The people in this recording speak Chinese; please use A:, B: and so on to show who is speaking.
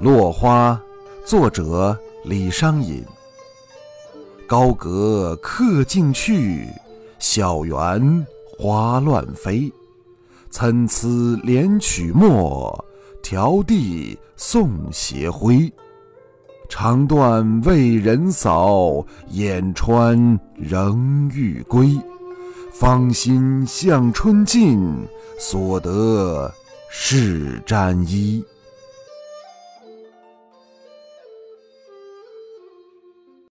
A: 落花，作者李商隐。高阁客尽去，小园花乱飞。参差连曲墨，迢递送斜晖。肠断为人扫，眼穿仍欲归。芳心向春尽，所得是沾衣。